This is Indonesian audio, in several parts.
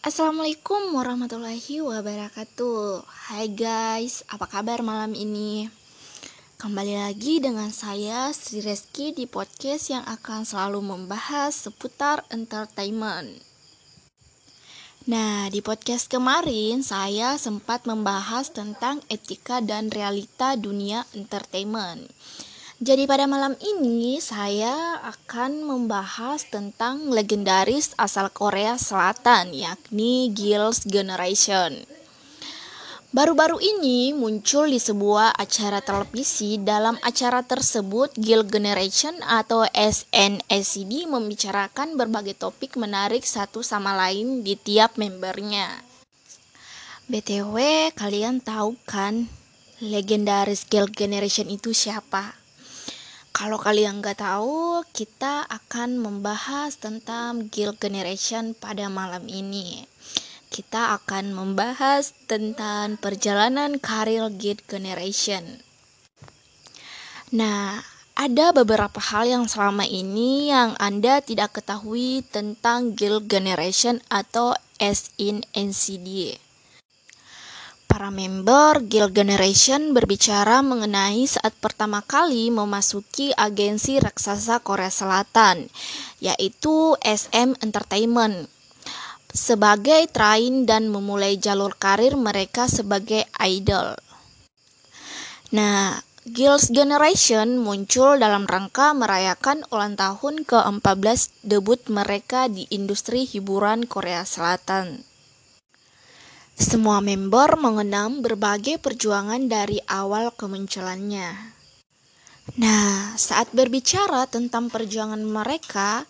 Assalamualaikum warahmatullahi wabarakatuh. Hai guys, apa kabar malam ini? Kembali lagi dengan saya Sri Reski di podcast yang akan selalu membahas seputar entertainment. Nah, di podcast kemarin saya sempat membahas tentang etika dan realita dunia entertainment jadi pada malam ini saya akan membahas tentang legendaris asal Korea Selatan yakni Girls' Generation. Baru-baru ini muncul di sebuah acara televisi dalam acara tersebut Girl Generation atau SNSD membicarakan berbagai topik menarik satu sama lain di tiap membernya. BTW, kalian tahu kan legendaris Girl Generation itu siapa? Kalau kalian nggak tahu, kita akan membahas tentang Guild Generation pada malam ini. Kita akan membahas tentang perjalanan karir Guild Generation. Nah, ada beberapa hal yang selama ini yang Anda tidak ketahui tentang Guild Generation atau S in NCD. Para member Guild Generation berbicara mengenai saat pertama kali memasuki agensi raksasa Korea Selatan, yaitu SM Entertainment, sebagai train dan memulai jalur karir mereka sebagai idol. Nah, Girls Generation muncul dalam rangka merayakan ulang tahun ke-14 debut mereka di industri hiburan Korea Selatan. Semua member mengenang berbagai perjuangan dari awal kemunculannya. Nah, saat berbicara tentang perjuangan mereka,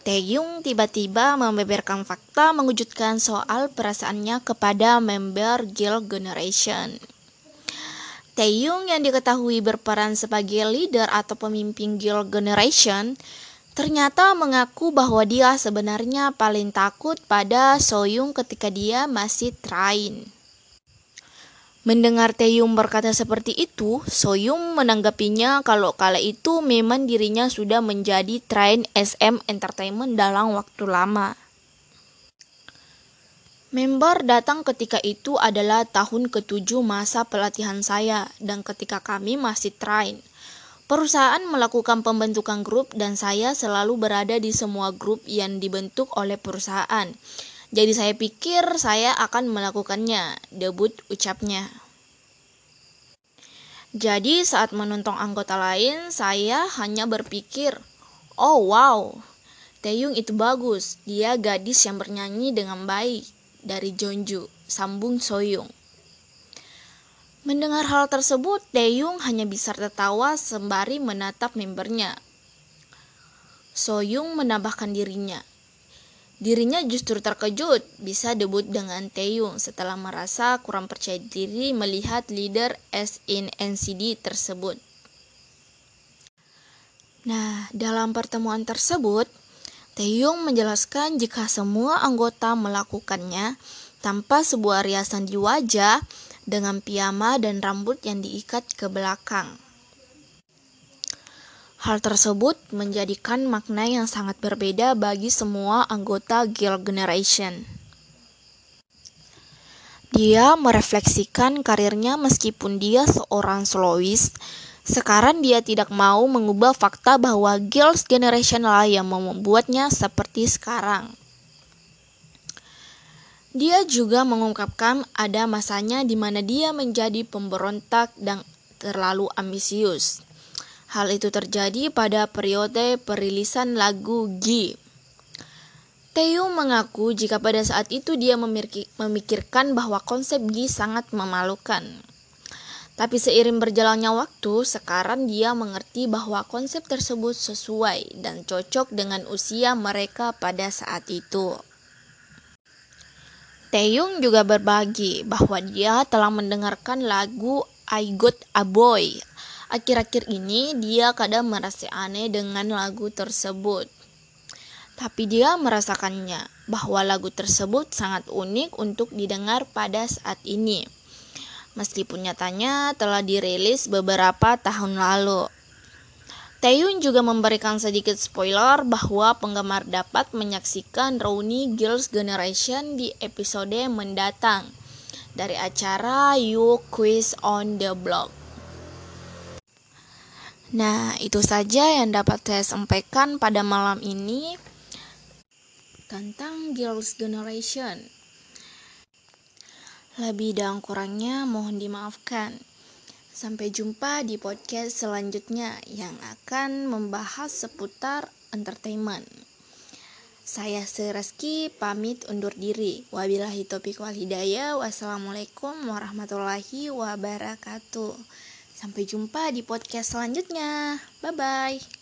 Taeyong tiba-tiba membeberkan fakta mengejutkan soal perasaannya kepada member Girl Generation. Taeyong yang diketahui berperan sebagai leader atau pemimpin Girl Generation ternyata mengaku bahwa dia sebenarnya paling takut pada Soyung ketika dia masih train. Mendengar Taeyong berkata seperti itu, Soyung menanggapinya kalau kala itu memang dirinya sudah menjadi train SM Entertainment dalam waktu lama. Member datang ketika itu adalah tahun ketujuh masa pelatihan saya dan ketika kami masih train. Perusahaan melakukan pembentukan grup dan saya selalu berada di semua grup yang dibentuk oleh perusahaan. Jadi saya pikir saya akan melakukannya, debut ucapnya. Jadi saat menonton anggota lain, saya hanya berpikir, oh wow, Taeyong itu bagus, dia gadis yang bernyanyi dengan baik, dari Jeonju, sambung Soyung. Mendengar hal tersebut, Taeyong hanya bisa tertawa sembari menatap membernya. Soyung menambahkan dirinya. Dirinya justru terkejut bisa debut dengan Taeyong setelah merasa kurang percaya diri melihat leader S in NCD tersebut. Nah, dalam pertemuan tersebut, Taeyong menjelaskan jika semua anggota melakukannya tanpa sebuah riasan di wajah, dengan piyama dan rambut yang diikat ke belakang. Hal tersebut menjadikan makna yang sangat berbeda bagi semua anggota Girl Generation. Dia merefleksikan karirnya meskipun dia seorang soloist, sekarang dia tidak mau mengubah fakta bahwa Girls Generation lah yang membuatnya seperti sekarang. Dia juga mengungkapkan ada masanya di mana dia menjadi pemberontak dan terlalu ambisius. Hal itu terjadi pada periode perilisan lagu G. Teo mengaku jika pada saat itu dia memikirkan bahwa konsep G sangat memalukan. Tapi seiring berjalannya waktu, sekarang dia mengerti bahwa konsep tersebut sesuai dan cocok dengan usia mereka pada saat itu. Taeyong juga berbagi bahwa dia telah mendengarkan lagu I Got a Boy. Akhir-akhir ini dia kadang merasa aneh dengan lagu tersebut. Tapi dia merasakannya bahwa lagu tersebut sangat unik untuk didengar pada saat ini. Meskipun nyatanya telah dirilis beberapa tahun lalu. Taeyun juga memberikan sedikit spoiler bahwa penggemar dapat menyaksikan Rownie Girls Generation di episode mendatang dari acara You Quiz on the Block. Nah, itu saja yang dapat saya sampaikan pada malam ini tentang Girls Generation. Lebih dan kurangnya mohon dimaafkan. Sampai jumpa di podcast selanjutnya yang akan membahas seputar entertainment. Saya Sereski pamit undur diri. Wabillahi taufiq wal hidayah. Wassalamualaikum warahmatullahi wabarakatuh. Sampai jumpa di podcast selanjutnya. Bye bye.